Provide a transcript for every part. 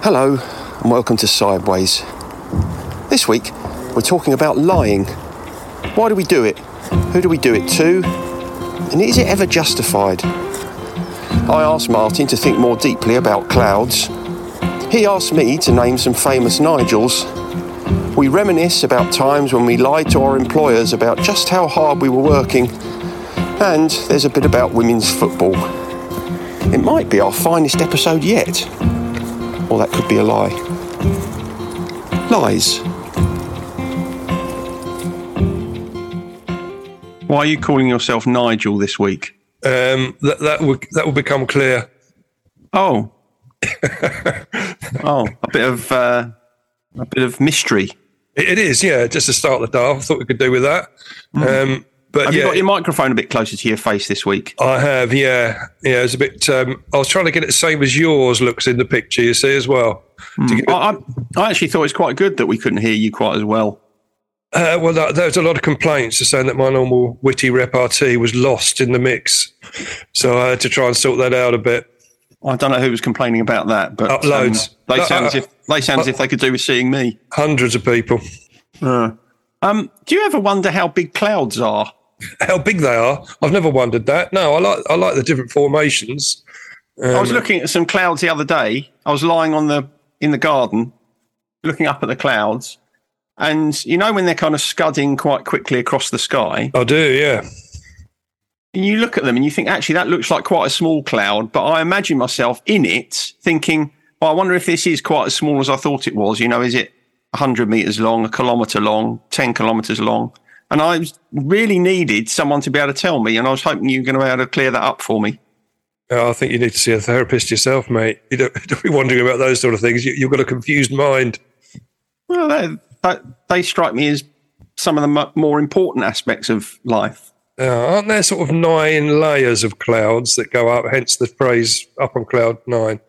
Hello, and welcome to Sideways. This week, we're talking about lying. Why do we do it? Who do we do it to? And is it ever justified? I asked Martin to think more deeply about clouds. He asked me to name some famous Nigels. We reminisce about times when we lied to our employers about just how hard we were working. And there's a bit about women's football. It might be our finest episode yet. Or that could be a lie. Lies. Why are you calling yourself Nigel this week? Um, that that will that will become clear. Oh. oh, a bit of uh, a bit of mystery. It, it is, yeah. Just to start the day, I thought we could do with that. Um, but Have yeah, you got your microphone a bit closer to your face this week? I have, yeah, yeah. It's a bit. Um, I was trying to get it the same as yours looks in the picture. You see as well. Get- I, I, I actually thought it's quite good that we couldn't hear you quite as well. Uh, well, there there was a lot of complaints saying that my normal witty repartee was lost in the mix, so I had to try and sort that out a bit. I don't know who was complaining about that, but um, they No, sound uh, as if they sound as if they could do with seeing me. Hundreds of people. Um, do you ever wonder how big clouds are? How big they are? I've never wondered that. No, I like I like the different formations. I was um, looking at some clouds the other day. I was lying on the in the garden, looking up at the clouds, and you know when they're kind of scudding quite quickly across the sky, I do, yeah. and you look at them and you think actually that looks like quite a small cloud, but I imagine myself in it, thinking, well, I wonder if this is quite as small as I thought it was. You know, is it 100 meters long, a kilometer long, 10 kilometers long? And I really needed someone to be able to tell me, and I was hoping you were going to be able to clear that up for me. Uh, I think you need to see a therapist yourself, mate. You don't, don't be wondering about those sort of things. You, you've got a confused mind. Well, they, strike me as some of the mo- more important aspects of life. Uh, aren't there sort of nine layers of clouds that go up? Hence the phrase "up on cloud nine.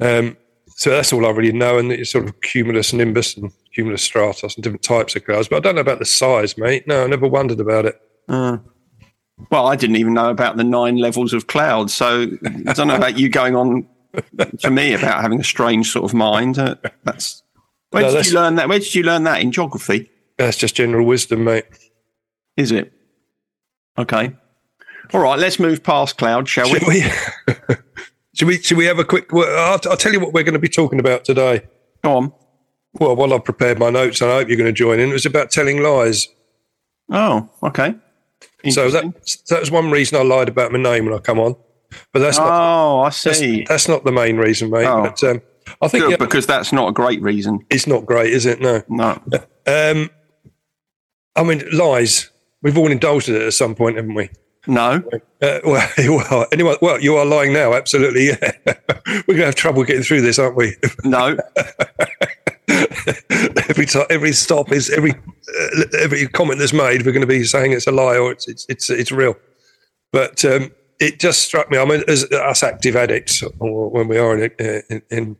Um, so that's all I really know, and it's sort of cumulus and nimbus and cumulus stratus and different types of clouds. But I don't know about the size, mate. No, I never wondered about it. Well, I didn't even know about the nine levels of clouds, so I don't know about you going on to me about having a strange sort of mind. Uh, that's where No, did that's- you learn that? Where did you learn that in geography? That's just general wisdom, mate. Is it okay? All right, let's move past cloud, shall we? Should we? should we? Should we have a quick? I'll, I'll tell you what we're going to be talking about today. Go on. Well, while I've prepared my notes, and I hope you're going to join in. It was about telling lies. Oh, okay. So that that was one reason I lied about my name when I come on. But that's not Oh, I that's, see. that's not the main reason, mate. Oh. But um, I think Good, yeah, because that's not a great reason. it's not great, is it? No. No. Um, I mean, lies. We've all indulged in it at some point, haven't we? No. Uh, well, well, anyway, well, you are lying now. Absolutely. Yeah. We're going to have trouble getting through this, aren't we? No. every time, every stop is every uh, every comment that's made. We're going to be saying it's a lie or it's it's it's, it's real. But um, it just struck me. I mean, as us active addicts, or when we are in in in,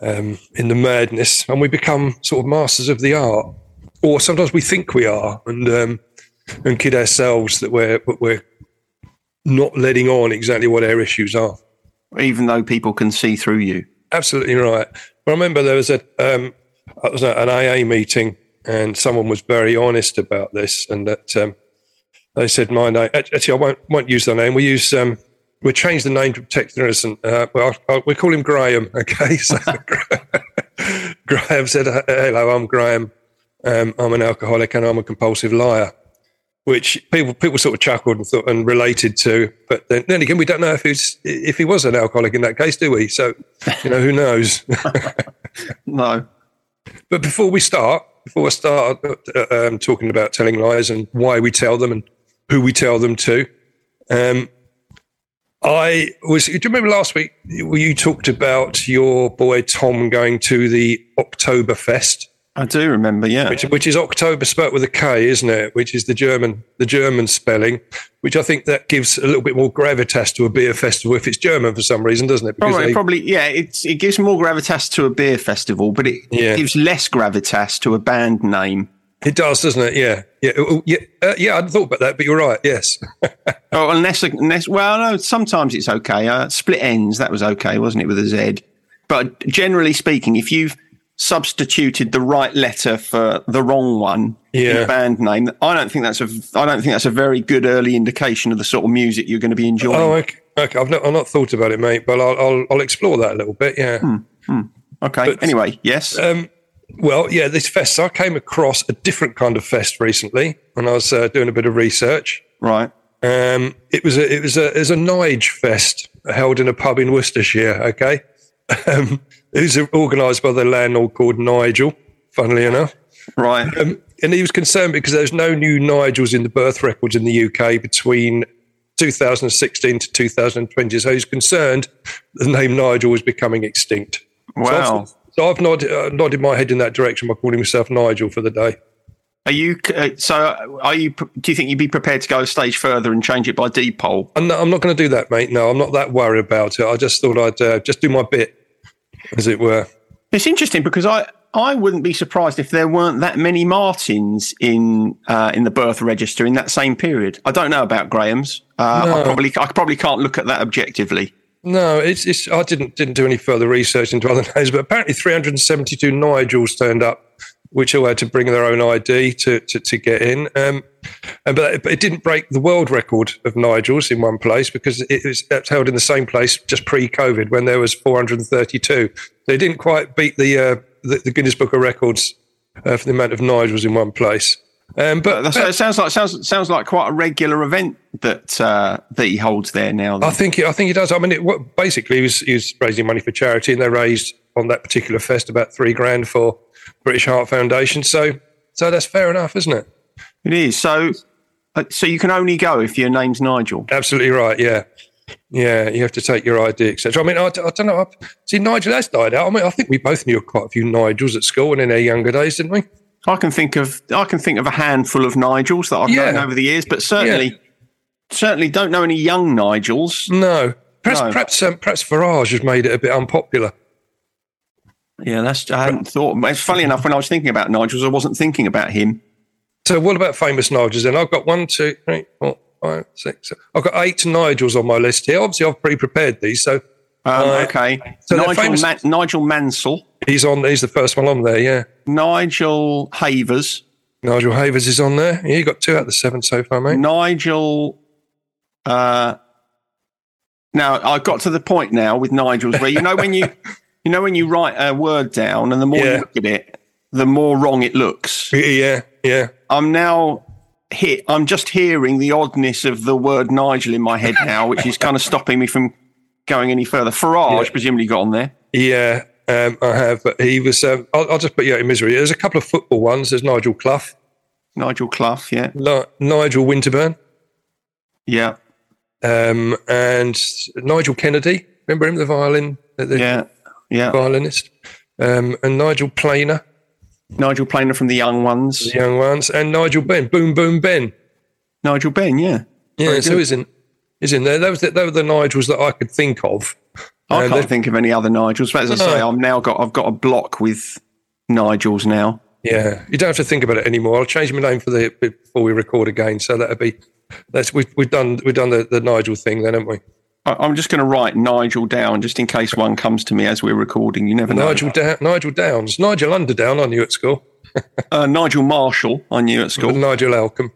um, in the madness, and we become sort of masters of the art, or sometimes we think we are, and um, and kid ourselves that we're but we're not letting on exactly what our issues are. Even though people can see through you. Absolutely right. I remember there was a um, it was an AA meeting, and someone was very honest about this, and that um, they said my name. Actually, I won't won't use the name. We use um, we changed the name to protect the innocent. Uh, well, I, we call him Graham. Okay, so Graham said, "Hello, I'm Graham. Um, I'm an alcoholic and I'm a compulsive liar." Which people people sort of chuckled and thought and related to, but then, then again, we don't know if he's if he was an alcoholic in that case, do we? So, you know, who knows? No. But before we start, before I start uh, um, talking about telling lies and why we tell them and who we tell them to, um, I was. Do you remember last week you you talked about your boy Tom going to the Oktoberfest, I do remember, yeah. which, which is October spelt with a K, isn't it? Which is the German the German spelling, which I think that gives a little bit more gravitas to a beer festival if it's German for some reason, doesn't it? Because Probably, they- probably, yeah. It's, it gives more gravitas to a beer festival, but it Yeah. gives less gravitas to a band name. it does, doesn't it? Yeah, yeah, oh, yeah, uh, yeah. I hadn't thought about that, but you're right. Yes. Oh, unless, unless, well, no. Sometimes it's okay. Uh, Split Enz, that was okay, wasn't it, with a Z? But generally speaking, if you've substituted the right letter for the wrong one in Yeah. a band name, I don't think that's a I don't think that's a very good early indication of the sort of music you're going to be enjoying. Oh, okay. okay. I've not, I've not thought about it, mate, but I'll, I'll, I'll explore that a little bit. Yeah. okay. but- anyway, yes. Um, well, yeah, this fest. I came across a different kind of fest recently when I was uh, doing a bit of research. right. Um, it was a it was a it was a Nige fest held in a pub in Worcestershire. Okay, um, was organised by the landlord called Nigel. Funnily enough, Right. um, and he was concerned because there's no new Nigels in the birth records in the UK between 2016 to 2020. So he's concerned the name Nigel was becoming extinct. So Wow. I've, so I've nodded, uh, nodded my head in that direction by calling myself Nigel for the day. Are you uh, so? Are you? Do you think you'd be prepared to go a stage further and change it by deed poll? I'm not, not going to do that, mate. No, I'm not that worried about it. I just thought I'd uh, just do my bit, as it were. It's interesting because I I wouldn't be surprised if there weren't that many Martins in uh, in the birth register in that same period. I don't know about Graham's. Uh, I probably I probably can't look at that objectively. No, it's, it's I didn't didn't do any further research into other names, but apparently 372 Nigels turned up, which all had to bring their own ID to to, to get in. Um, and but it, but it didn't break the world record of Nigels in one place because it was held in the same place just pre-COVID when there was 432. They didn't quite beat the uh, the, the Guinness Book of Records uh, for the amount of Nigels in one place. Um, but That's, it sounds like sounds sounds like quite a regular event that uh, that he holds there now. I think it, I think he does. I mean, it, what, basically, he was, he was raising money for charity, and they raised on that particular fest about three grand for British Heart Foundation. So, so that's fair enough, isn't it? It is so. Uh, so you can only go if your name's Nigel. Absolutely right. Yeah, yeah. You have to take your ID, etc. I mean, I don't know. I, see, Nigel has died out. I mean, I think we both knew quite a few Nigels at school and in our younger days, didn't we? I can think of I can think of a handful of Nigels that I've Yeah. known over the years, but certainly certainly don't know any young Nigels. No. Perhaps, No. perhaps, um, perhaps Farage has made it a bit unpopular. Yeah, that's I hadn't thought. It's funny enough when I was thinking about Nigels, I wasn't thinking about him. So, what about famous Nigels then? I've got one, two, three, four, five, six. seven. I've got eight Nigels on my list here. Obviously, I've pre-prepared these, so Um, Right. okay, So Nigel Ma- Nigel Mansell, he's on. He's the first one on there. Yeah, Nigel Havers, Nigel Havers is on there. Yeah, you got two out of the seven so far, mate. Nigel. Uh, now I've got to the point now with Nigel's where you know when you you know when you write a word down and the more Yeah. you look at it, the more wrong it looks. Yeah, yeah. I'm now hit. I'm just hearing the oddness of the word Nigel in my head now, which is kind of stopping me from going any further. Farage Yeah. presumably got on there. Yeah, um, I have, but he was. Um, I'll, I'll just put you out in misery. There's a couple of football ones. There's Nigel Clough, Nigel Clough, yeah, Ni- Nigel Winterburn, yeah, um, and Nigel Kennedy. Remember him, the violin, the yeah, yeah. violinist, um, and Nigel Planer, Nigel Planer from the Young Ones. the young ones, and Nigel Benn, Boom Boom Benn. Nigel Benn, yeah. Yeah, Very so good. He's in there. That was the, they were the Nigels that I could think of. I And can't think of any other Nigels. But as I say, I'm now got I've got a block with Nigels now. Yeah, you don't have to think about it anymore. I'll change my name for the before we record again. So that'll be that's we've we've done we've done the, the Nigel thing then, haven't we? I, I'm just going to write Nigel down just in case one comes to me as we're recording. You never know. Nigel da- Nigel Downs, Nigel Underdown. I knew at school. uh, Nigel Marshall, I knew at school. Nigel Alcom.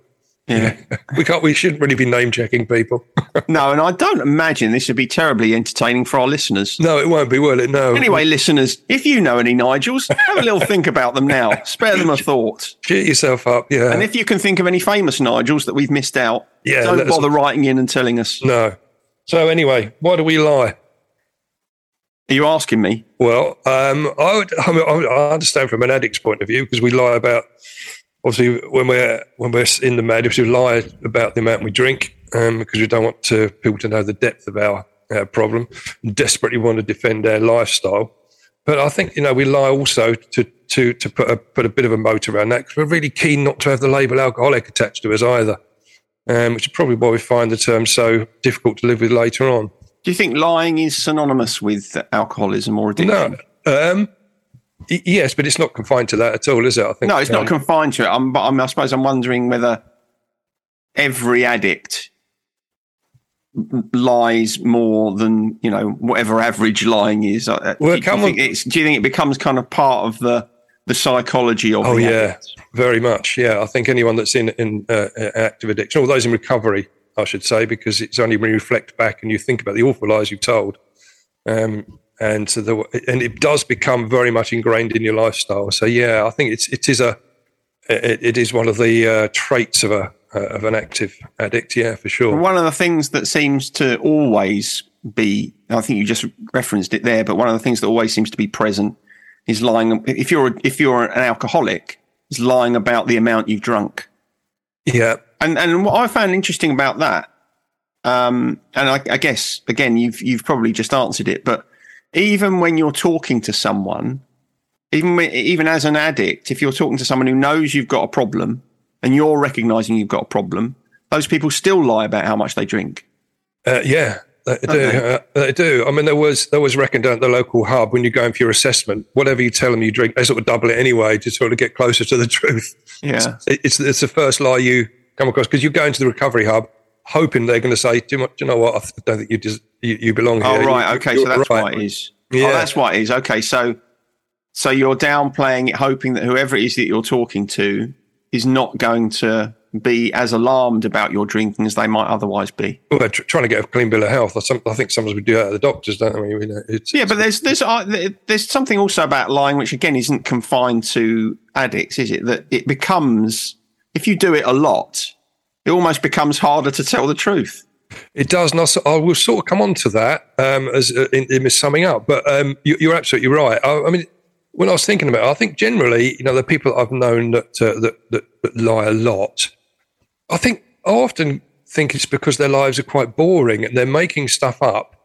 Yeah. We can't. We shouldn't really be name checking people. no, and I don't imagine this would be terribly entertaining for our listeners. no, it won't be, will it? No. Anyway, listeners, if you know any Nigels, have a little think about them now. Spare them a thought. cheer yourself up. Yeah. And if you can think of any famous Nigels that we've missed out, Yeah, don't let us- bother writing in and telling us. no. So anyway, why do we lie? Are you asking me? Well, um, I would. I, mean, I understand from an addict's point of view because we lie about obviously when we're when we're in the madness, we lie about the amount we drink um, because we don't want to, people to know the depth of our, our problem. And desperately want to defend our lifestyle, but I think you know we lie also to to to put a put a bit of a moat around that because we're really keen not to have the label alcoholic attached to us either, um, which is probably why we find the term so difficult to live with later on. Do you think lying is synonymous with alcoholism or addiction? No. Um, y- yes, but it's not confined to that at all, is it? I think. No, it's um, not confined to it. I'm, but I'm, I suppose I'm wondering whether every addict lies more than you know whatever average lying is. Uh, Well, do, you think on. it's, do you think it becomes kind of part of the the psychology of? Oh yeah, very much. Yeah, I think anyone that's in in uh, active addiction, or those in recovery, I should say, because it's only when you reflect back and you think about the awful lies you've told, um, and so the, and it does become very much ingrained in your lifestyle. So yeah, I think it's it is a it, it is one of the uh, traits of a uh, of an active addict. Yeah, for sure. One of the things that seems to always be, I think you just referenced it there, but one of the things that always seems to be present is lying. If you're if you're an alcoholic, is lying about the amount you've drunk. Yeah, And and what I found interesting about that, um, and I, I guess again you've you've probably just answered it, but even when you're talking to someone, even when, even as an addict, if you're talking to someone who knows you've got a problem and you're recognizing you've got a problem, those people still lie about how much they drink. Uh, yeah, they do. Okay. Uh, they do. I mean, there was there was reckoned down at the local hub when you're going for your assessment. Whatever you tell them you drink, they sort of double it anyway to sort of get closer to the truth. Yeah. It- It's it's the first lie you come across because you go into the recovery hub hoping they're going to say, "Do you, do you know what? I don't think you just you, you belong here." Oh You- right, okay, so that's right." why it is. Yeah. Oh, that's why it is. Okay, so so you're downplaying it, hoping that whoever it is that you're talking to is not going to be as alarmed about your drinking as they might otherwise be. Well, they're tr- trying to get a clean bill of health. I, some, I think sometimes we do that at the doctors, don't we? You know, it's, Yeah, but there's there's uh, there's something also about lying, which again isn't confined to addicts, is it? That it becomes if you do it a lot, it almost becomes harder to tell the truth. It does, and I, I will sort of come on to that um, as uh, in, in my summing up. But um, you, you're absolutely right. I, I mean, when I was thinking about it, I think generally, you know, the people I've known that, uh, that, that that lie a lot, I think I often think it's because their lives are quite boring and they're making stuff up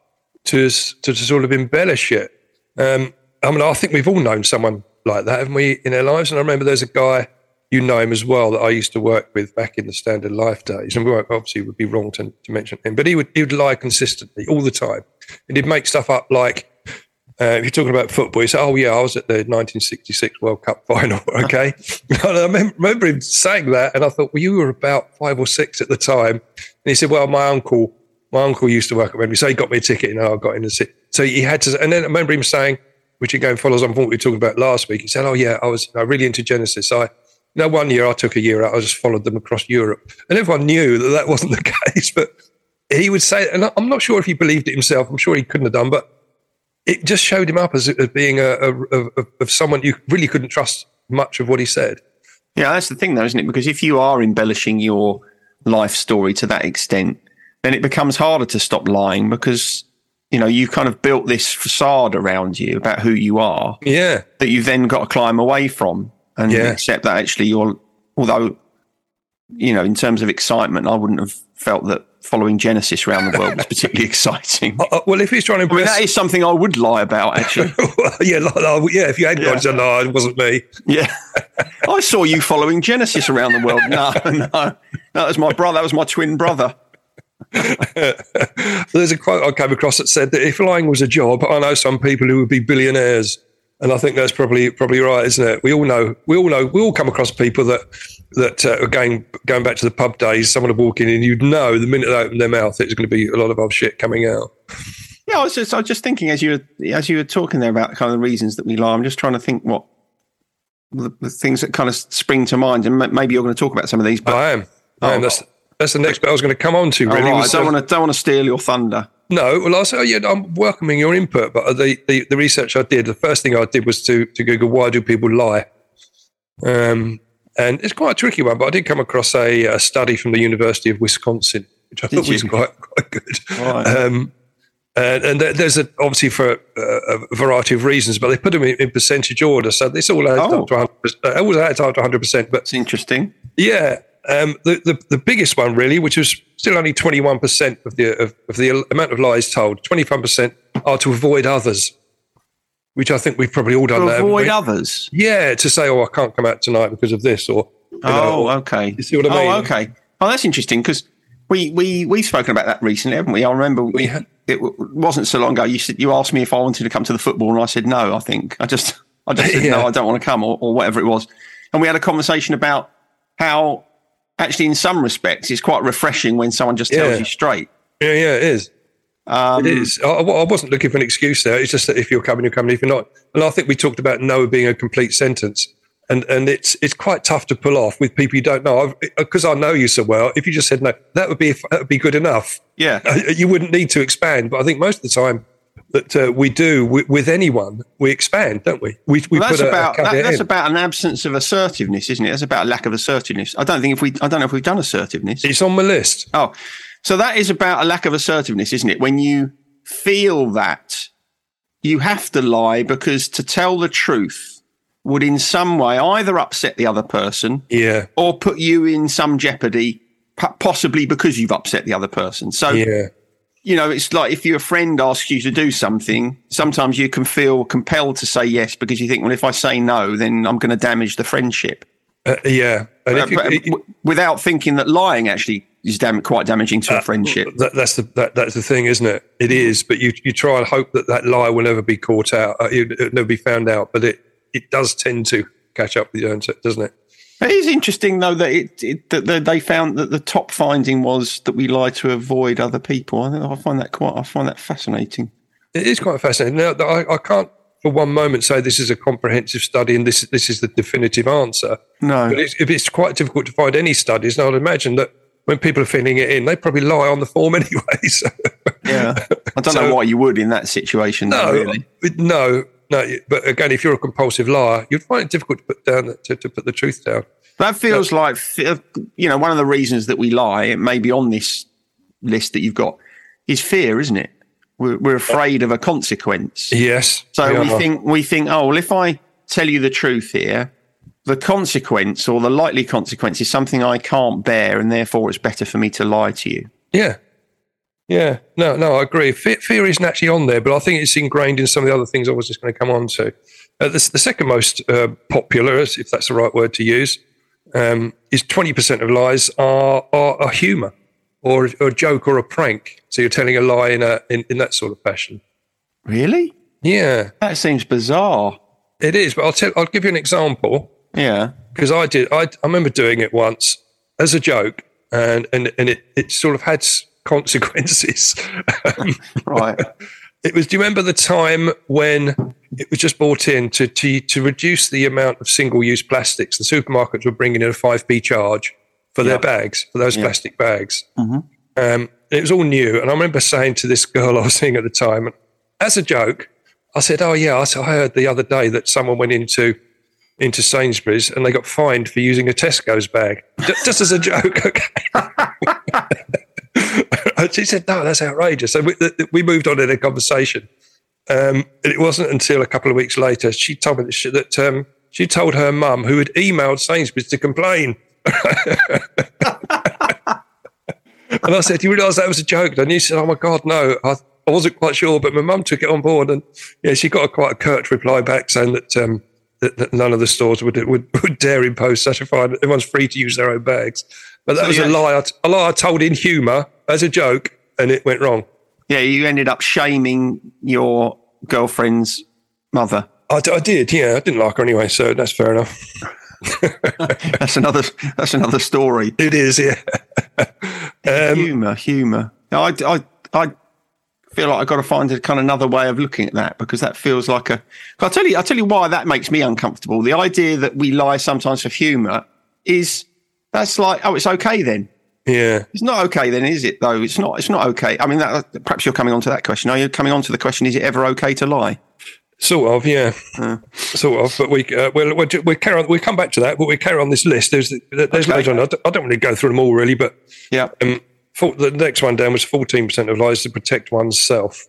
to to, to sort of embellish it. Um, I mean, I think we've all known someone like that, haven't we, in our lives? And I remember there's a guy you know him as well that I used to work with back in the Standard Life days, and we obviously would be wrong to, to mention him, but he would he would lie consistently all the time, and he'd make stuff up like. Uh, if you're talking about football, he said, "Oh yeah, I was at the 1966 World Cup final." Okay, I remember him saying that, and I thought, "Well, you were about five or six at the time." And he said, "Well, my uncle, my uncle used to work at Wembley, so he got me a ticket, and I got in the sit." So he had to, and then I remember him saying, which again follows on from what we were talking about last week. He said, "Oh yeah, I was you know, really into Genesis. I, you know, one year I took a year out. I just followed them across Europe, and everyone knew that that wasn't the case. But he would say, and I'm not sure if he believed it himself. I'm sure he couldn't have done, but it just showed him up as, as being a, a, a of someone you really couldn't trust much of what he said. Yeah, that's the thing, though, isn't it? Because if you are embellishing your life story to that extent, then it becomes harder to stop lying because you know you've kind of built this facade around you about who you are Yeah, that you've then got to climb away from and Yeah. accept that actually you're although you know in terms of excitement i wouldn't have felt that following genesis around the world was particularly exciting Uh, uh, well, if he's trying to I mean, that is something I would lie about, actually. yeah, like, yeah. If you had gone, said, no, it wasn't me. Yeah. I saw you following Genesis around the world. No, no. That was my brother. That was my twin brother. There's a quote I came across that said that if lying was a job, I know some people who would be billionaires, and I think that's probably probably right, isn't it? We all know, we all know, we all come across people that that uh, again going back to the pub days, someone would walk in and you'd know the minute they open their mouth, it's going to be a lot of old shit coming out. Yeah, I was just, I was just thinking as you were, as you were talking there about kind of the reasons that we lie. I'm just trying to think what the, the things that kind of spring to mind, and ma- maybe you're going to talk about some of these. But I am. I am. Oh. That's that's the next bit I was going to come on to. all Really, right, I don't um, want to don't want to steal your thunder. No, well, I said, oh, yeah, I'm welcoming your input, but the, the, the research I did, the first thing I did was to, to Google why do people lie, um, and it's quite a tricky one. But I did come across a, a study from the University of Wisconsin, which I Did thought was quite quite good. Right. Um, and, and there's a, obviously for a, a variety of reasons, but they put them in, in percentage order, so this all adds Oh. up to 100. Uh, always adds up to 100 percent, but It's interesting. yeah, um, the, the the biggest one really, which was still only twenty one percent of the of, of the amount of lies told. Twenty one percent are to avoid others, which I think we've probably all done To that. avoid others. Yeah, to say, oh, I can't come out tonight because of this, or Oh, know, okay. you see what I mean? Oh, okay. Oh, that's interesting because we we we've spoken about that recently, haven't we? I remember we, it wasn't so long ago. You said you asked me if I wanted to come to the football, and I said no. I think I just I just said Yeah. no. I don't want to come, or, or whatever it was. And we had a conversation about how actually, in some respects, it's quite refreshing when someone just tells Yeah. you straight. Yeah, yeah, it is. Um, It is. I, I wasn't looking for an excuse there. It's just that if you're coming, you're coming. If you're not, and I think we talked about no being a complete sentence, and and it's it's quite tough to pull off with people you don't know. Because I know you so well. If you just said no, that would be that would be good enough. yeah. You wouldn't need to expand. But I think most of the time that uh, we do with, with anyone, we expand, don't we? We we Well, that's a, about a that, that's in. about an absence of assertiveness, isn't it? That's about a lack of assertiveness. I don't think if we I don't know if we've done assertiveness. It's on the list. Oh, so that is about a lack of assertiveness, isn't it? When you feel that you have to lie because to tell the truth would in some way either upset the other person Yeah, or put you in some jeopardy, possibly because you've upset the other person. So, yeah, you know, it's like if your friend asks you to do something, sometimes you can feel compelled to say yes because you think, well, if I say no, then I'm going to damage the friendship. uh, yeah. And Uh, if you, but, it- without thinking that lying actually is dam- quite damaging to a friendship. That, that's the that, that's the thing, isn't it? It is, but you you try and hope that that lie will never be caught out, uh, it, it'll never be found out. But it it does tend to catch up with you, doesn't it? It is interesting, though, that it, it that they found that the top finding was that we lie to avoid other people. I, find that quite. I find that fascinating. It is quite fascinating. Now, I, I can't for one moment say this is a comprehensive study and this this is the definitive answer. No, But it's, it's quite difficult to find any studies, and I'd imagine that when people are filling it in, they probably lie on the form anyway. So, yeah, I don't So- know why you would in that situation. though, no, really. no, no. But again, if you're a compulsive liar, you'd find it difficult to put down to, to put the truth down. That feels like you know one of the reasons that we lie. It may be on this list that you've got is fear, isn't it? We're, we're afraid of a consequence. Yes. So we are. think we think, oh well, if I tell you the truth here, the consequence or the likely consequence is something I can't bear, and therefore it's better for me to lie to you. Yeah. Yeah. No, no, I agree. Fear, fear isn't actually on there, but I think it's ingrained in some of the other things I was just going to come on to. Uh, the, the second most uh, popular, if that's the right word to use, um, is 20% of lies are, are, are humour or, or a joke or a prank. So you're telling a lie in, a, in, in that sort of fashion. Really? Yeah, That seems bizarre. it is. But I'll, tell, I'll give you an example. Yeah. because I did. I, I remember doing it once as a joke, and and and it, it sort of had consequences. Um, Right. it was. Do you remember the time when it was just brought in to to to reduce the amount of single use plastics? The supermarkets were bringing in a five p charge for their bags for those Yeah. plastic bags. Mhm. Um, it was all new, and I remember saying to this girl I was seeing at the time, as a joke, I said, "Oh yeah, I said, I heard the other day that someone went into." into Sainsbury's and they got fined for using a Tesco's bag, Ju- just as a joke. Okay. And she said, "No, that's outrageous." So we, th- we moved on in a conversation. Um, and it wasn't until a couple of weeks later she told me that, she, that um, she told her mum, who had emailed Sainsbury's to complain. and I said, "Do "You realise that was a joke?" And he said, "Oh my God, no." I, I wasn't quite sure, but my mum took it on board, and yeah, she got a quite a curt reply back saying that um, that, that none of the stores would, would would dare impose such a fine. Everyone's free to use their own bags. But that So was you a lie. I t- A lie I told in humour as a joke, and it went wrong. Yeah, you ended up shaming your girlfriend's mother. I, d- I did, yeah. I didn't like her anyway, so that's fair enough. That's another. That's another story. It is, yeah. um, Humor, humor. I, I, I feel like I've got to find a kind of another way of looking at that because that feels like a. I'll tell you. I'll tell you why that makes me uncomfortable. The idea that we lie sometimes for humor is that's like, oh, it's okay then. Yeah. It's not okay then, is it? Though it's not. It's not okay. I mean, that, perhaps you're coming on to that question. Are you coming on to the question? Is it ever okay to lie? Sort of, yeah, sort of. But we uh, we'll, we'll, we'll carry on. We'll come back to that. But we carry on this list. There's there's Okay. loads on. I don't, I don't want to go through them all really, but Yeah. um, for, the next one down was 14% of lies to protect oneself.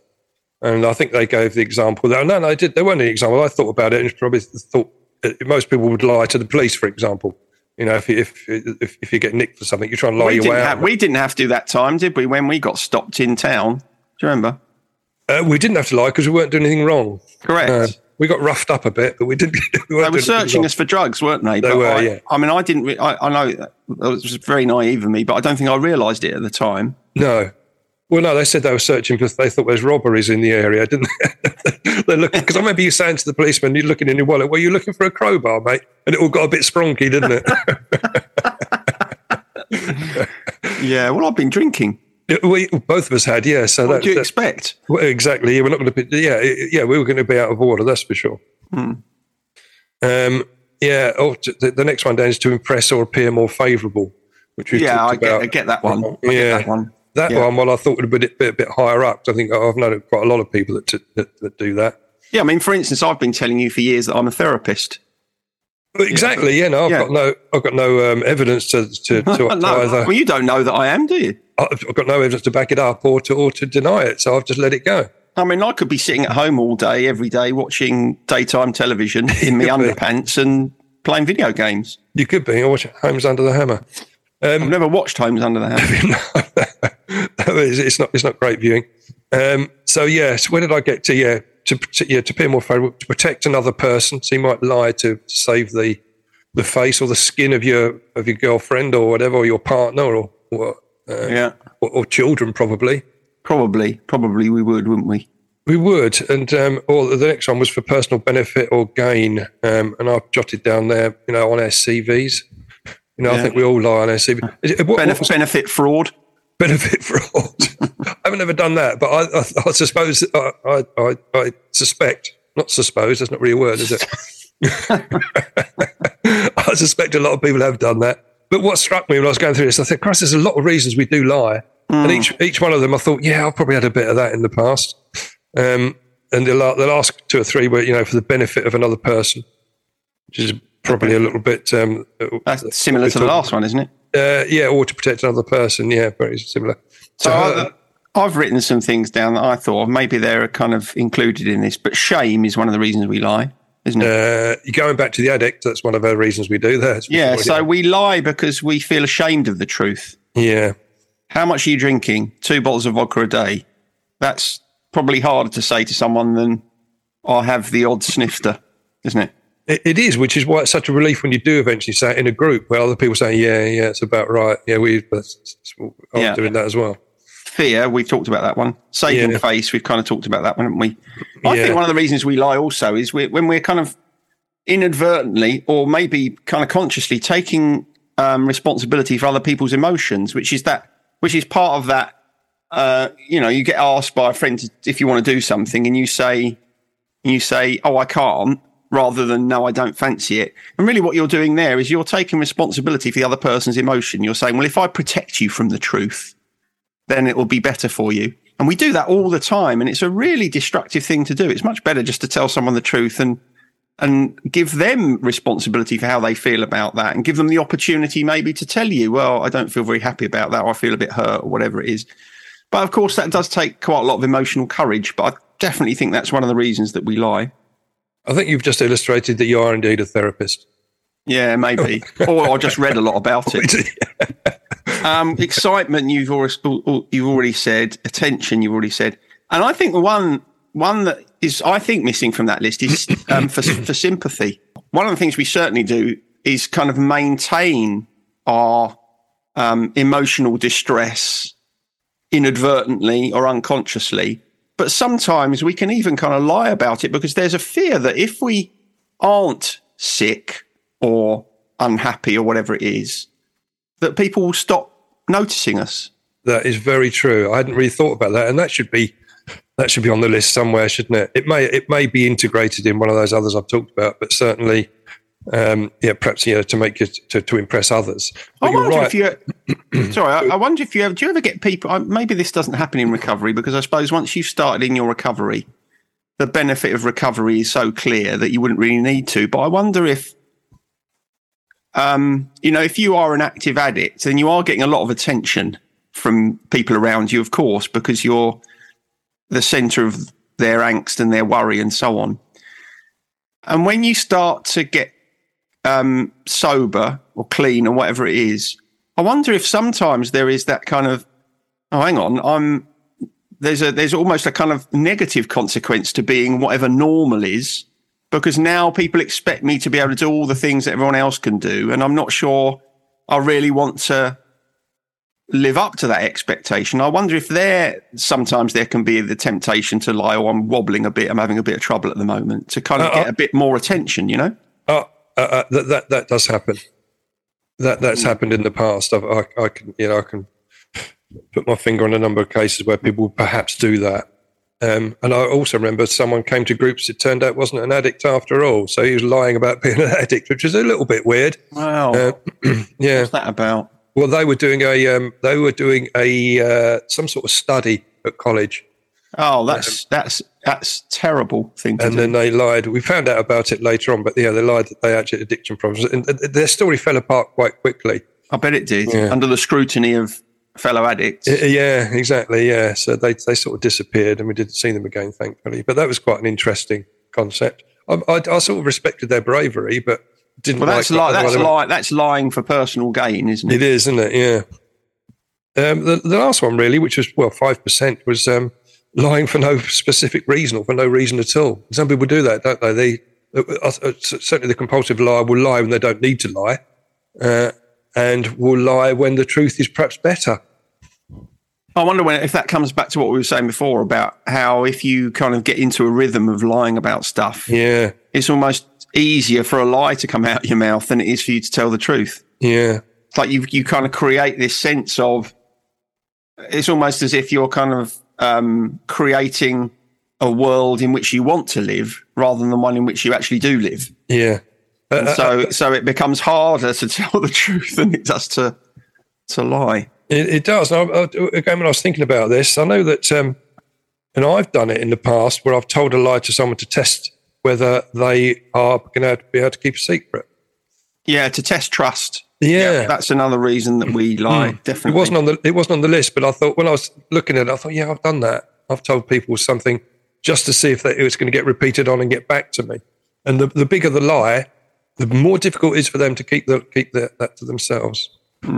And I think they gave the example that no, no, they did. There weren't any example. I thought about it and probably thought uh, most people would lie to the police, for example. You know, if you, if, if if you get nicked for something, you try and lie we your didn't way have, out. we didn't have to that time, did we? When we got stopped in town, do you remember? Uh, we didn't have to lie because we weren't doing anything wrong. Correct. Uh, we got roughed up a bit, but we didn't. We they were searching us for drugs, weren't they? They But were, I, yeah. I mean, I didn't. Re- I, I know that it was very naive of me, but I don't think I realised it at the time. No. Well, no, they said they were searching because they thought there was robberies in the area, didn't they? They're looking because I remember you saying to the policeman, "You're looking in your wallet. Well, you're looking for a crowbar, mate," and it all got a bit spronky, didn't it? Yeah. Well, I've been drinking. We both of us had, yeah. So What that, do you that- expect? well, exactly. Yeah, we're not going to be. Yeah, yeah, we were going to be out of order. That's for sure. Hmm. Um, yeah. Oh, the, the next one down is to impress or appear more favourable, which we Yeah, I get. I get that one. I get Yeah. that one. That Yeah. one, well, I thought would be a bit, higher up. I think I've known quite a lot of people that, t- that, that do that. Yeah, I mean, for instance, I've been telling you for years that I'm a therapist. Exactly, yeah. No, I've Yeah. got no, I've got no um, evidence to to, to no, either. well, you don't know that I am, do you? I've got no evidence to back it up or to or to deny it. So I've just let it go. I mean, I could be sitting at home all day, every day, watching daytime television in my underpants and playing video games. You could be. I watch Homes Under the Hammer. I've never watched Homes Under the Hammer. it's, not it's not great viewing. Um, so yes, where did I get to? Yeah, to, to yeah to appear more favourable, to protect another person. So you might lie to save the the face or the skin of your of your girlfriend or whatever, or your partner or or, uh, yeah, or, or children probably. probably, probably we would, wouldn't we? We would, and um, or the next one was for personal benefit or gain, um, and I've jotted down there, you know, on our CVs. You know, I think we all lie on our CV. It- what- Benef- what- benefit fraud. benefit fraud. I haven't ever done that, but I, I, I suppose I, I, I, suspect, not suppose, that's not really a word, is it? I suspect a lot of people have done that. But what struck me when I was going through this, I thought, Christ, there's a lot of reasons we do lie. And each each one of them, I thought, yeah, I've probably had a bit of that in the past. Um, and the, the last two or three were, you know, for the benefit of another person, which is probably a little bit. Um, That's similar to the last one, isn't it? uh, yeah, or to protect another person. Yeah, very similar. So uh, I've, written some things down that I thought maybe they're kind of included in this, but shame is one of the reasons we lie, isn't it? Uh, going back to the addict, that's one of the reasons we do that. yeah, so we lie because we feel ashamed of the truth. yeah, How much are you drinking? Two bottles of vodka a day. That's probably harder to say to someone than I have the odd snifter, isn't it? It, it is, which is why it's such a relief when you do eventually say it in a group where other people say, "Yeah, yeah, it's about right." Yeah, we, I'm Yeah. doing that as well. Fear, we've talked about that one. Saving Yeah. face, we've kind of talked about that one, haven't we? I Yeah. think one of the reasons we lie also is we when we're kind of inadvertently or maybe kind of consciously taking um, responsibility for other people's emotions, which is that, which is part of that. Uh, you know, you get asked by a friend to, if you want to do something, and you say, you say, "Oh, I can't," rather than "No, I don't fancy it." And really, what you're doing there is you're taking responsibility for the other person's emotion. You're saying, "Well, if I protect you from the truth, then it will be better for you." And we do that all the time, and it's a really destructive thing to do. It's much better just to tell someone the truth and and give them responsibility for how they feel about that, and give them the opportunity maybe to tell you, "Well, I don't feel very happy about that, or I feel a bit hurt, or whatever it is." But of course, that does take quite a lot of emotional courage. But I definitely think that's one of the reasons that we lie. I think you've just illustrated that you are indeed a therapist. Yeah, maybe. or I just read a lot about it. Um, excitement, you've already, you've already said. Attention, you've already said. And I think the one one that is, I think, missing from that list is um, for for sympathy. One of the things we certainly do is kind of maintain our um, emotional distress inadvertently or unconsciously. But sometimes we can even kind of lie about it because there's a fear that if we aren't sick or unhappy or whatever it is, that people will stop noticing us. That is very true. I hadn't really thought about that, and that should be that should be on the list somewhere, shouldn't it? It may it may be integrated in one of those others I've talked about, but certainly, um, yeah, perhaps you know, to make it to, to impress others. But I you're wonder right. if you. sorry, I, I wonder if you ever. Do you ever get people? uh, Maybe this doesn't happen in recovery because I suppose once you've started in your recovery, the benefit of recovery is so clear that you wouldn't really need to. But I wonder if, um, you know, if you are an active addict, then you are getting a lot of attention from people around you, of course, because you're the centre of their angst and their worry and so on. And when you start to get um, sober or clean or whatever it is, I wonder if sometimes there is that kind of, oh, hang on, I'm there's a there's almost a kind of negative consequence to being whatever normal is, because now people expect me to be able to do all the things that everyone else can do, and I'm not sure I really want to live up to that expectation. I wonder if there sometimes there can be the temptation to lie, oh, I'm wobbling a bit, I'm having a bit of trouble at the moment, to kind of Uh, get a bit more attention, you know? Uh, uh, that, that that does happen. That that's happened in the past. I've, I I can you know I can put my finger on a number of cases where people perhaps do that. Um, and I also remember someone came to groups. It turned out wasn't an addict after all. So he was lying about being an addict, which is a little bit weird. Wow. Uh, yeah. What's that about? Well, they were doing a um, they were doing a uh, some sort of study at college, Oh, that's that's that's terrible thing to and do. then they lied. We found out about it later on, but yeah, they lied that they actually had addiction problems, and uh, their story fell apart quite quickly. I bet it did Yeah. under the scrutiny of fellow addicts. Yeah, exactly. Yeah, so they they sort of disappeared, and we didn't see them again, thankfully. But that was quite an interesting concept. I, I, I sort of respected their bravery, but didn't. well, that's like li- that's why they were- li- that's lying for personal gain, isn't it? It is, isn't it? Yeah. Um, the, the last one, really, which was well five percent, was um, lying for no specific reason or for no reason at all. Some people do that, don't they? They uh, uh, uh, certainly the compulsive liar will lie when they don't need to lie, uh, and will lie when the truth is perhaps better. I wonder when if that comes back to what we were saying before about how if you kind of get into a rhythm of lying about stuff, Yeah, it's almost easier for a lie to come out your mouth than it is for you to tell the truth. yeah, It's like you you kind of create this sense of it's almost as if you're kind of um, creating a world in which you want to live rather than the one in which you actually do live. yeah. Uh, And uh, so so it becomes harder to tell the truth than it does to to lie. It, it does. And I, I, again, when I was thinking about this, I know that, um, and I've done it in the past where I've told a lie to someone to test whether they are going to be able to keep a secret. Yeah, to test trust. Yeah, That's another reason that we lie. it Definitely. wasn't on the it wasn't on the list, but I thought when I was looking at it, I thought, yeah, I've done that. I've told people something just to see if they, it was going to get repeated on and get back to me. And the, the bigger the lie, the more difficult it is for them to keep the, keep the, that to themselves.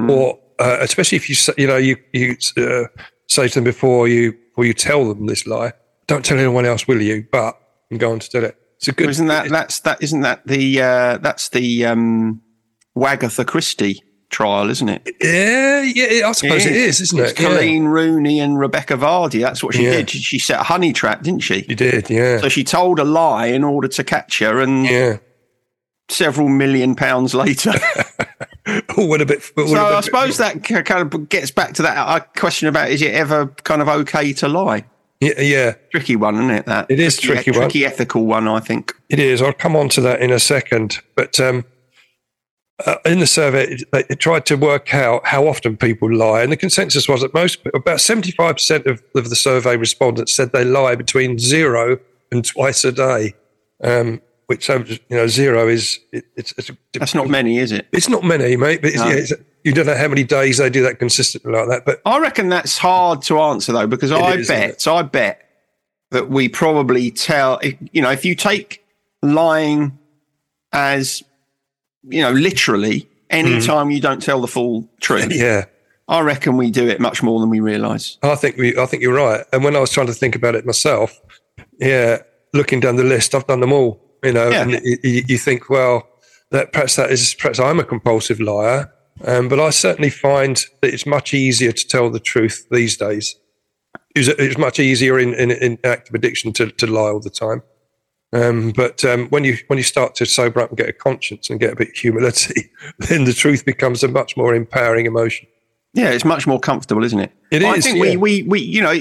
Or uh, especially if you say, you know you you uh, say to them before you before you tell them this lie, don't tell anyone else, will you? But and go on to tell it. It's a good. Isn't that that's that isn't that the uh, that's the um, Wagatha Christie trial, isn't it? Yeah, yeah. I suppose it is, isn't It's it? Yeah. Coleen Rooney and Rebekah Vardy. That's what she Yeah. did. She, she set a honey trap, didn't she? You did, yeah, So she told a lie in order to catch her, and yeah. several million pounds later. Oh, what a bit. What so a bit I suppose that kind of gets back to that uh, question about is it ever kind of okay to lie? Yeah, yeah. Tricky one, isn't it? That It is tricky one. tricky ethical one, I think. It is. I'll come on to that in a second. But um, uh, in the survey, it, tried to work out how often people lie, and the consensus was that most, about seventy-five percent of, of the survey respondents said they lie between zero and twice a day. Um, which you know, zero is it, it's, it's That's not many, is it? it's not many, mate. But No. yeah, you don't know how many days they do that consistently like that. But I reckon that's hard to answer though, because I is, bet, I bet that we probably tell, you know, if you take lying as, you know, literally, any time you don't tell the full truth, yeah, I reckon we do it much more than we realise. I think we, I think you're right. And when I was trying to think about it myself, yeah, looking down the list, I've done them all. You know, Yeah. and you, you you think, well, that perhaps that is perhaps I'm a compulsive liar, um, but I certainly find that it's much easier to tell the truth these days. It's, it's much easier in, in, in active addiction to, to lie all the time. Um, but um, when you when you start to sober up and get a conscience and get a bit of humility, then the truth becomes a much more empowering emotion. Yeah, it's much more comfortable, isn't it? It I is, think yeah. we, we, we, you know,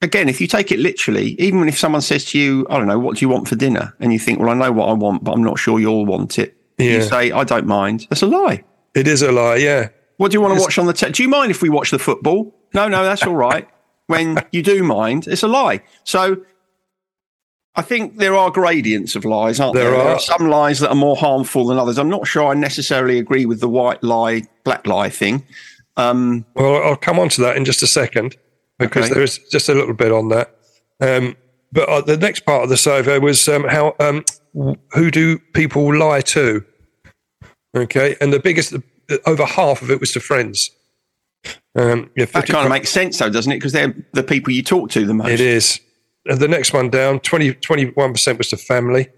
again, if you take it literally, even if someone says to you, I don't know, what do you want for dinner? And you think, well, I know what I want, but I'm not sure you'll want it. You say, I don't mind. That's a lie. It is a lie, yeah. What do you want to watch on the te- Do you mind if we watch the football? No, no, that's all right. when you do mind, it's a lie. So I think there are gradients of lies, aren't there? There are. some lies that are more harmful than others. I'm not sure I necessarily agree with the white lie, black lie thing. Um, Well, I'll come on to that in just a second because Okay. there's just a little bit on that. Um, but uh, the next part of the survey was um, how um, who do people lie to? Okay, and the biggest, over half of it was to friends. Um, yeah, that kind of makes sense, though, doesn't it? Because they're the people you talk to the most. It is. And the next one down, 20, 21% was to family.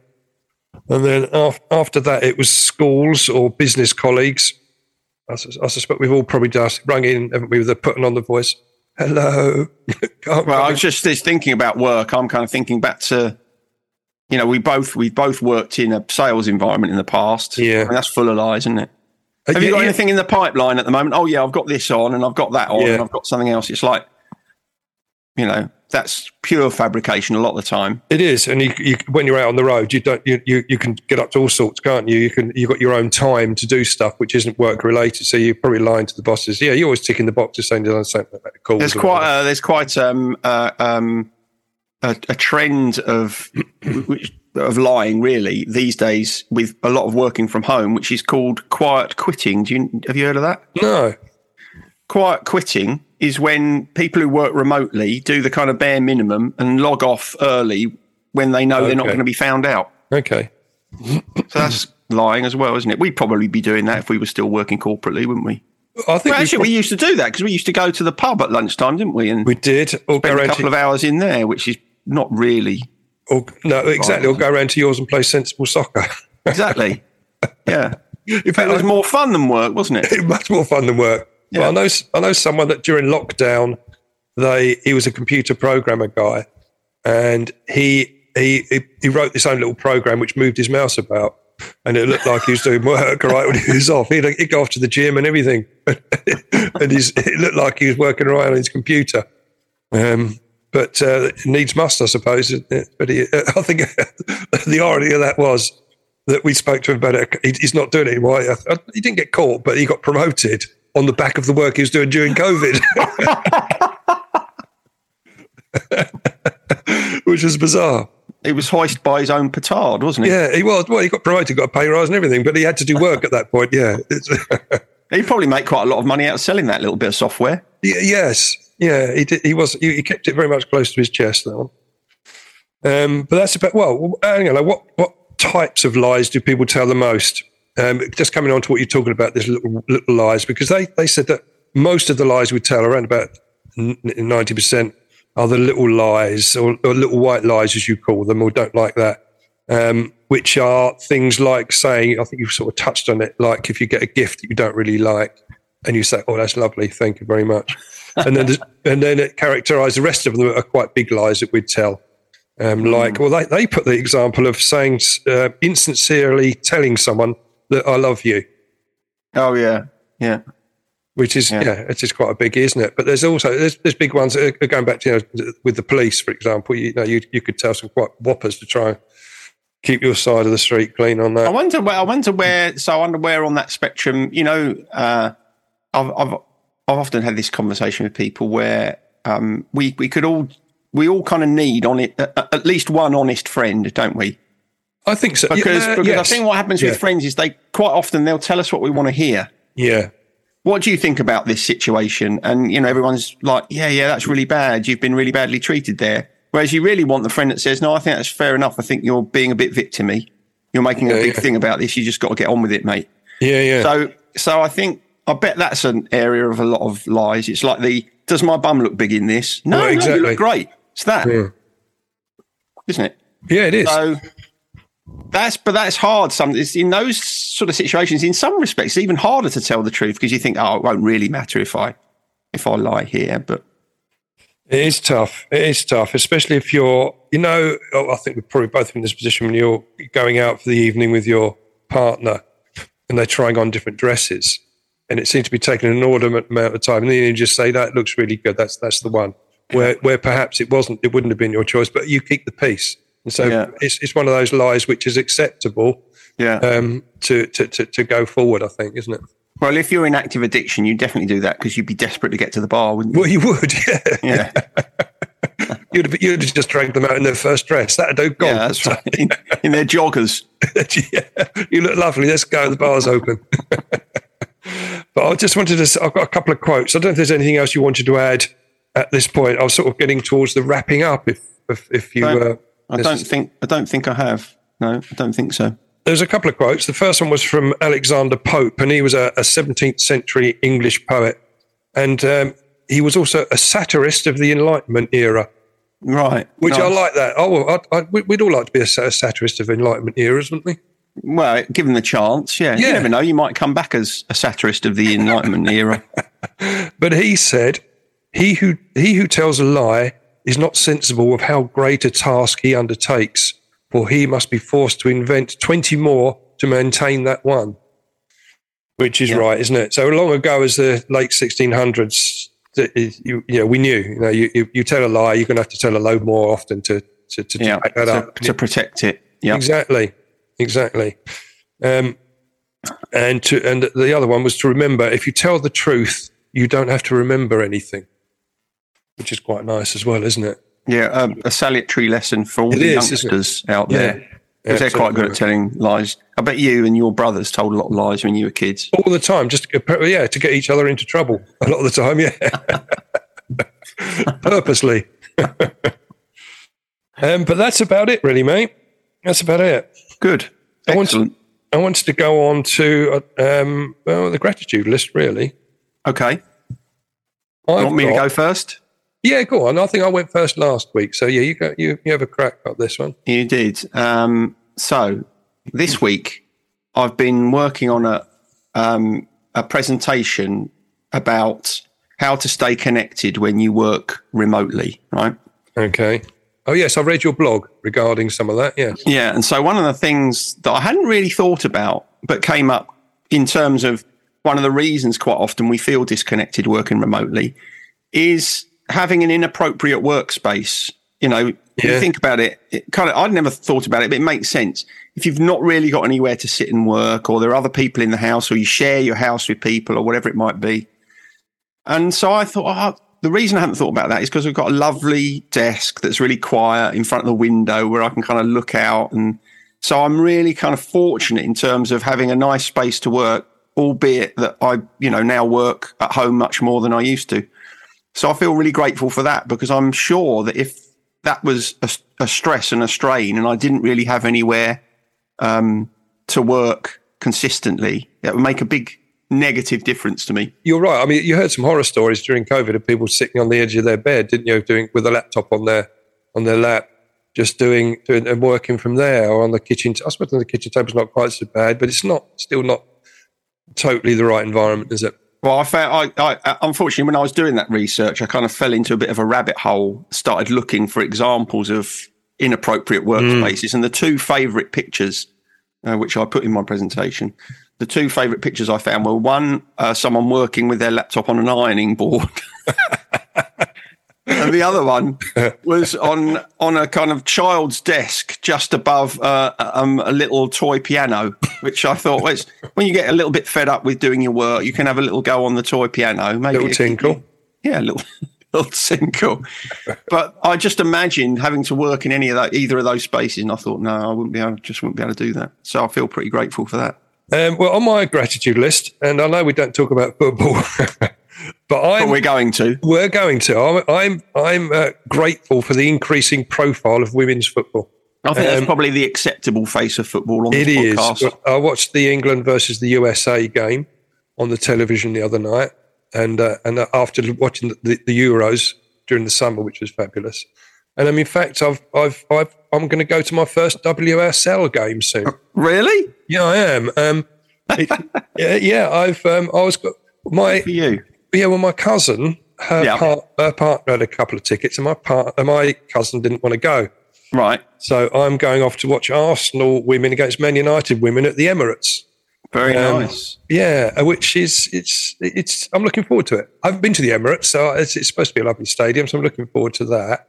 And then af- after that, it was schools or business colleagues. I, sus- I suspect we've all probably just rung in, haven't we, with the putting on the voice. Hello. Well, I was just just thinking about work. I'm kind of thinking back to, you know, we both we've both worked in a sales environment in the past. Yeah. I mean, that's full of lies, isn't it? Have Uh, you yeah, got yeah. anything in the pipeline at the moment? Oh yeah, I've got this on, and I've got that on, Yeah. and I've got something else. It's like, you know, that's pure fabrication a lot of the time. It is, and you, you, when you're out on the road, you don't you, you, you can get up to all sorts, can't you? You can you've got your own time to do stuff which isn't work related. So you're probably lying to the bosses. Yeah, you're always ticking the boxes saying I say something. There's quite a, there's quite um, uh, um, a, a trend of which, of lying really these days with a lot of working from home, which is called quiet quitting. Do you have you heard of that? no. Quiet quitting is when people who work remotely do the kind of bare minimum and log off early when they know they're not going to be found out. Okay. So that's lying as well, isn't it? We'd probably be doing that if we were still working corporately, wouldn't we? I think Well, we, actually, prob- we used to do that because we used to go to the pub at lunchtime, didn't we? And we did. Or go spend a couple to, of hours in there, which is not really or, no, exactly. Or go around to yours and play sensible soccer. exactly. yeah, In fact, it was more fun than work, wasn't it? much more fun than work. But I know I know someone that during lockdown, they he was a computer programmer guy, and he he he- wrote this own little program which moved his mouse about, and it looked like he was doing work right when he was off. He'd, he'd go off to the gym and everything, and he's, it looked like he was working right on his computer. Um, but uh, needs must, I suppose. But he, I think the irony of that was that we spoke to him about it. He- He's not doing it anymore. I- He didn't get caught, but he got promoted on the back of the work he was doing during COVID, which was bizarre. He was hoist by his own petard, wasn't he? Yeah, he was. Well, he got promoted, got a pay rise and everything, but he had to do work at that point. Yeah. He'd probably make quite a lot of money out of selling that little bit of software. Y- yes, yeah, he did, he was. He, he kept it very much close to his chest. That one. Um, but that's about well. Hang on, what what types of lies do people tell the most? Um, just coming on to what you're talking about, these little little lies, because they they said that most of the lies we tell, around about ninety percent, are the little lies or, or little white lies, as you call them, or don't like that. Um, which are things like saying, I think you've sort of touched on it, like if you get a gift that you don't really like, and you say, "Oh, that's lovely, thank you very much," and then and then it characterise the rest of them are quite big lies that we'd tell. Um, like, well, they, they put the example of saying, uh, insincerely telling someone that I love you, Oh yeah, yeah. which is, Yeah. yeah, it's just quite a big, isn't it? But there's also, there's, there's big ones that are going back to, you know, with the police, for example, you, know, you, you could tell some quite whoppers to try and keep your side of the street clean on that. I wonder where I wonder where so I wonder where on that spectrum, you know, uh, I've, I've I've often had this conversation with people where um, we we could all we all kind of need on it at least one honest friend, don't we? I think so. Because Yeah, because uh, yes. I think what happens Yeah. with friends is they quite often they'll tell us what we want to hear. Yeah. What do you think about this situation? And you know, everyone's like, yeah, yeah, that's really bad. You've been really badly treated there. Whereas you really want the friend that says, no, I think that's fair enough. I think you're being a bit victimy. You're making a big yeah. thing about this. You just got to get on with it, mate. Yeah, yeah. So, so I think I bet that's an area of a lot of lies. It's like the does my bum look big in this? No, Well, no, you exactly. look great. It's that, yeah. not it? Yeah, it is. So that's but that's hard. Some it's in those sort of situations. In some respects, it's even harder to tell the truth because you think, oh, it won't really matter if I if I lie here. But It is tough. It is tough, especially if you're, you know, oh, I think we're probably both in this position when you're going out for the evening with your partner and they're trying on different dresses and it seems to be taking an inordinate amount of time. And then you just say, that looks really good. That's, that's the one. Where, where perhaps it wasn't, it wouldn't have been your choice, but you keep the peace. And so Yeah. it's, it's one of those lies which is acceptable yeah. um, to, to, to, to go forward, I think, isn't it? well, if you're in active addiction, you definitely do that because you'd be desperate to get to the bar, wouldn't you? Well, you would, yeah. Yeah, You'd, have, you'd have just dragged them out in their first dress. That'd do. Gone. yeah, that's right. In, in their joggers. yeah, you look lovely. Let's go. The bar's open. but I just wanted to. I've got a couple of quotes. I don't know if there's anything else you wanted to add at this point. I was sort of getting towards the wrapping up. If if, if you, Don't- uh, I this don't is- think I don't think I have. No, I don't think so. there's a couple of quotes. The first one was from Alexander Pope, and he was a, a 17th century English poet, and um, he was also a satirist of the Enlightenment era. Right. Which I like that. Oh, I, I, we- we'd all like to be a, a satirist of Enlightenment eras, wouldn't we? Well, given the chance, yeah. You never know. You might come back as a satirist of the Enlightenment era. But he said, "He who he who tells a lie is not sensible of how great a task he undertakes, for he must be forced to invent twenty more to maintain that one." which is Yeah. right, isn't it? So long ago as the late 1600s, that is- you, you know, we knew, you know, you, you, tell a lie, you're going to have to tell a load more often to, to, to, Yeah, to, up. to protect it. Yeah, Exactly, exactly. Um, and to, and the other one was to remember if you tell the truth, you don't have to remember anything, which is quite nice as well, isn't it? yeah. Um, a salutary lesson for all It the is, youngsters out there. Because they're quite good at telling lies. I bet you and your brothers told a lot of lies when you were kids. all the time, just to, yeah, to get each other into trouble a lot of the time, yeah, purposely. um, but that's about it, really, mate. That's about it. Good. I Excellent. I wanted to go on to um, well, the gratitude list, really. Okay. You want me to go first? Yeah, go on. I think I went first last week, so yeah, you go. You, you have a crack at this one. You did. Um, so this week, I've been working on a um, a presentation about how to stay connected when you work remotely, right? Okay. Oh yes, I've read your blog regarding some of that. Yes. Yeah, and so one of the things that I hadn't really thought about, but came up in terms of one of the reasons quite often we feel disconnected working remotely is having an inappropriate workspace. You know, Yeah. you think about it, it kind of I'd never thought about it, but it makes sense. If you've not really got anywhere to sit and work, or there are other people in the house, or you share your house with people, or whatever it might be. And so I thought, oh, the reason I hadn't thought about that is because we've got a lovely desk that's really quiet in front of the window where I can kind of look out. And so I'm really kind of fortunate in terms of having a nice space to work, albeit that I, you know, now work at home much more than I used to. So I feel really grateful for that because I'm sure that if that was a, a stress and a strain and I didn't really have anywhere um, to work consistently, that would make a big negative difference to me. You're right. I mean, you heard some horror stories during COVID of people sitting on the edge of their bed, didn't you? Doing with a laptop on their on their lap, just doing, doing and working from there, or on the kitchen. I suppose on the kitchen table's not quite so bad, but it's not still not totally the right environment, is it? Well, I found, I, I, unfortunately, when I was doing that research, I kind of fell into a bit of a rabbit hole, started looking for examples of inappropriate workspaces. And the two favourite pictures, uh, which I put in my presentation, the two favourite pictures I found were one, uh, someone working with their laptop on an ironing board. and the other one was on on a kind of child's desk just above uh, um, a little toy piano, which I thought was when you get a little bit fed up with doing your work, you can have a little go on the toy piano, maybe Little it- tinkle. yeah, a little little tinkle. but I just imagined having to work in any of that, either of those spaces, and I thought, no, I wouldn't be able, just wouldn't be able to do that. So I feel pretty grateful for that. Um, well, on my gratitude list, and I know we don't talk about football, but But we're going to. we're going to. I'm I'm, I'm uh, grateful for the increasing profile of women's football. I think Um, that's probably the acceptable face of football on It this is. podcast. I watched the England versus the USA game on the television the other night, and uh, and after watching the, the, the Euros during the summer, which was fabulous. And um, in fact, I've I've, I've I'm going to go to my first WSL game soon. Really? Yeah, I am. Um, it, yeah, yeah, I've um, I was got my For you? Yeah, well, my cousin, her, Yeah. part, her partner had a couple of tickets, and my part, and my cousin didn't want to go. Right. So I'm going off to watch Arsenal women against Man United women at the Emirates. Very Um, nice. Yeah, uh, which is it's it's. I'm looking forward to it. I haven't been to the Emirates, so it's, it's supposed to be a lovely stadium. So I'm looking forward to that.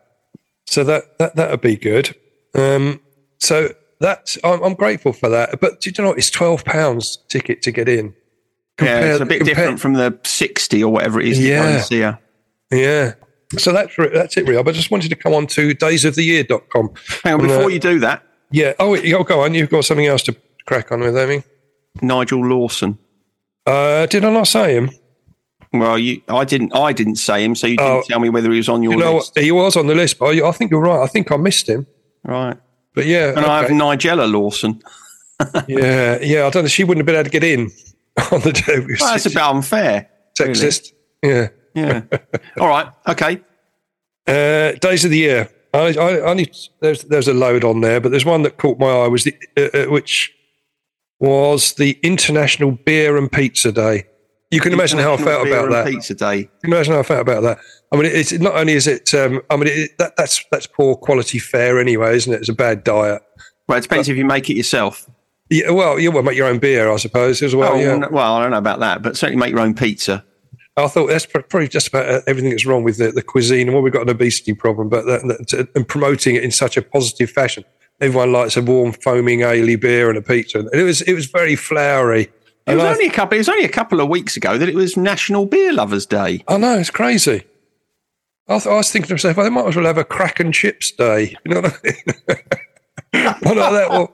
So that that that'll be good. Um, so that's I'm, I'm grateful for that. But do you know what? It's twelve pounds ticket to get in. Yeah, it's a bit compare- different from the 60 or whatever it is. Yeah. see. Yeah. So that's that's it. But I just wanted to come on to daysoftheyear.com. Hang on, And, uh, before you do that, Yeah. Oh, oh, go on. You've got something else to crack on with, Amy. Nigel Lawson. Uh, did I not say him? Well, you, I didn't, I didn't say him, so you didn't Oh. tell me whether he was on your You know, list. he was on the list, but I, I think you're right. I think I missed him. Right. But yeah, And I have. Nigella Lawson. yeah, yeah. I don't know. She wouldn't have been able to get in on the day. Well, that's a bit unfair. really. sexist. Yeah. Yeah. All right. Okay. Uh, days of the year. I, I, I need. There's there's a load on there, but there's one that caught my eye. Was the uh, uh, which was the International Beer and Pizza Day. You can imagine how I felt about that. Pizza Day. You can imagine how I felt about that. I mean, it's not only is it. Um, I mean, it, that, that's that's poor quality fare anyway, isn't it? It's a bad diet. Well, it depends if you make it yourself. Yeah, well, you will make your own beer, I suppose, as well. Oh, yeah. well, I don't know about that, but certainly make your own pizza. I thought that's probably just about uh, everything that's wrong with the, the cuisine and well, we've got an obesity problem, but that, that, and promoting it in such a positive fashion. Everyone likes a warm, foaming ale beer and a pizza, and it was it was very flowery. It was I, only a couple. It was only a couple of weeks ago that it was National Beer Lovers Day. I know it's crazy. I, th- I was thinking to myself, well, they might as well have a crack and chips day. You know what I mean? one like that, or,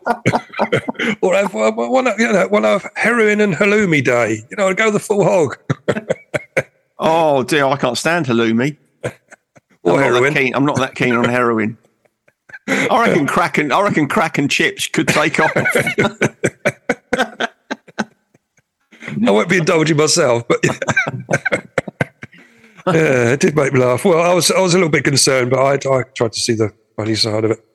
or have one, you know, one have heroin and halloumi day. You know, I'd go the full hog. Oh dear, I can't stand halloumi. Or I'm not, that heroin. keen, I'm not that keen on heroin. I reckon crack and I reckon crack and chips could take off. I won't be indulging myself, but yeah. yeah, it did make me laugh. Well, I was I was a little bit concerned, but I, I tried to see the funny side of it.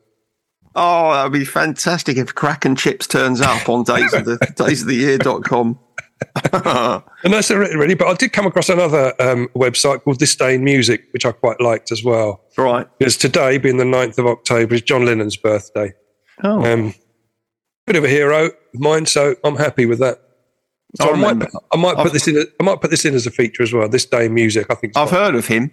Oh, that'd be fantastic if crack and chips turns up on days of the days of the year.com. And that's it, really. But I did come across another um, website called This Day in Music, which I quite liked as well. right. Because today, being the 9th of October, is John Lennon's birthday. Oh, Um, bit of a hero of mine, so I'm happy with that. So I I, might. I might put I've- this in. I might put this in as a feature as well. This day in music, I think. I've heard of him.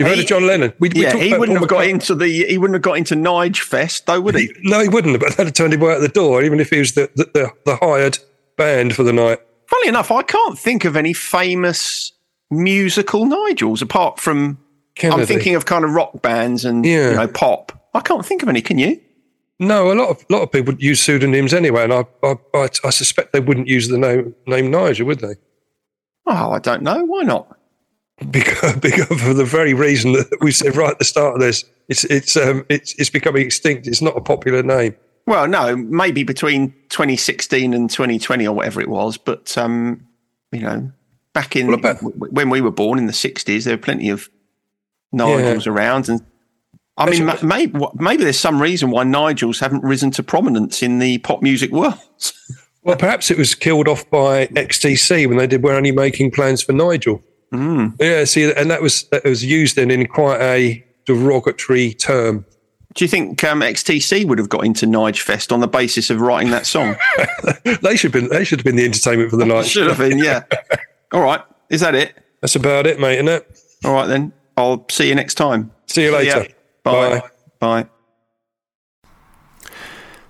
You've heard of John Lennon? We, we Yeah, talked he wouldn't have got into the he wouldn't have got into Nige Fest though, would he? No, he wouldn't. But that'd have turned him away at the door, even if he was the, the, the, the hired band for the night. Funny enough, I can't think of any famous musical Nigels apart from Kennedy. I'm thinking of kind of rock bands and Yeah. you know pop. I can't think of any. Can you? No, a lot of lot of people use pseudonyms anyway, and I I, I, I suspect they wouldn't use the name name Nigel, would they? Oh, I don't know. Why not? Because, because for the very reason that we said right at the start of this, it's it's um it's it's becoming extinct. It's not a popular name. Well, no, maybe between 2016 and 2020 or whatever it was, but um, you know, back in What about- w- when we were born in the 60s, there were plenty of Nigels around, and I mean, ma- maybe maybe there's some reason why Nigels haven't risen to prominence in the pop music world. Well, perhaps it was killed off by XTC when they did "We're only making plans for Nigel." Mm. Yeah, see, and that was that was used then in quite a derogatory term. Do you think um, XTC would have got into Nige Fest on the basis of writing that song? They should have been they should have been the entertainment for the night. Should have been, yeah. All right, is that it? That's about it, mate. Isn't it? All right then. I'll see you next time. See you ya. later. Bye. Bye.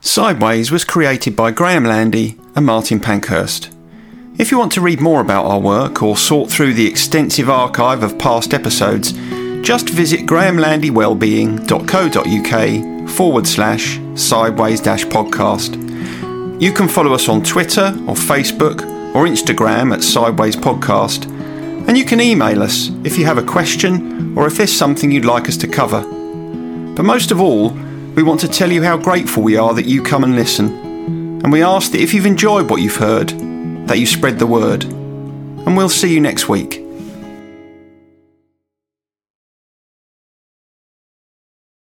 Sideways was created by Graham Landy and Martin Pankhurst. If you want to read more about our work or sort through the extensive archive of past episodes, just visit grahamlandywellbeing.co.uk forward slash sideways dash podcast. You can follow us on Twitter or Facebook or Instagram at Sideways Podcast, and you can email us if you have a question or if there's something you'd like us to cover. But most of all, we want to tell you how grateful we are that you come and listen. And we ask that if you've enjoyed what you've heard, that you spread the word. And we'll see you next week.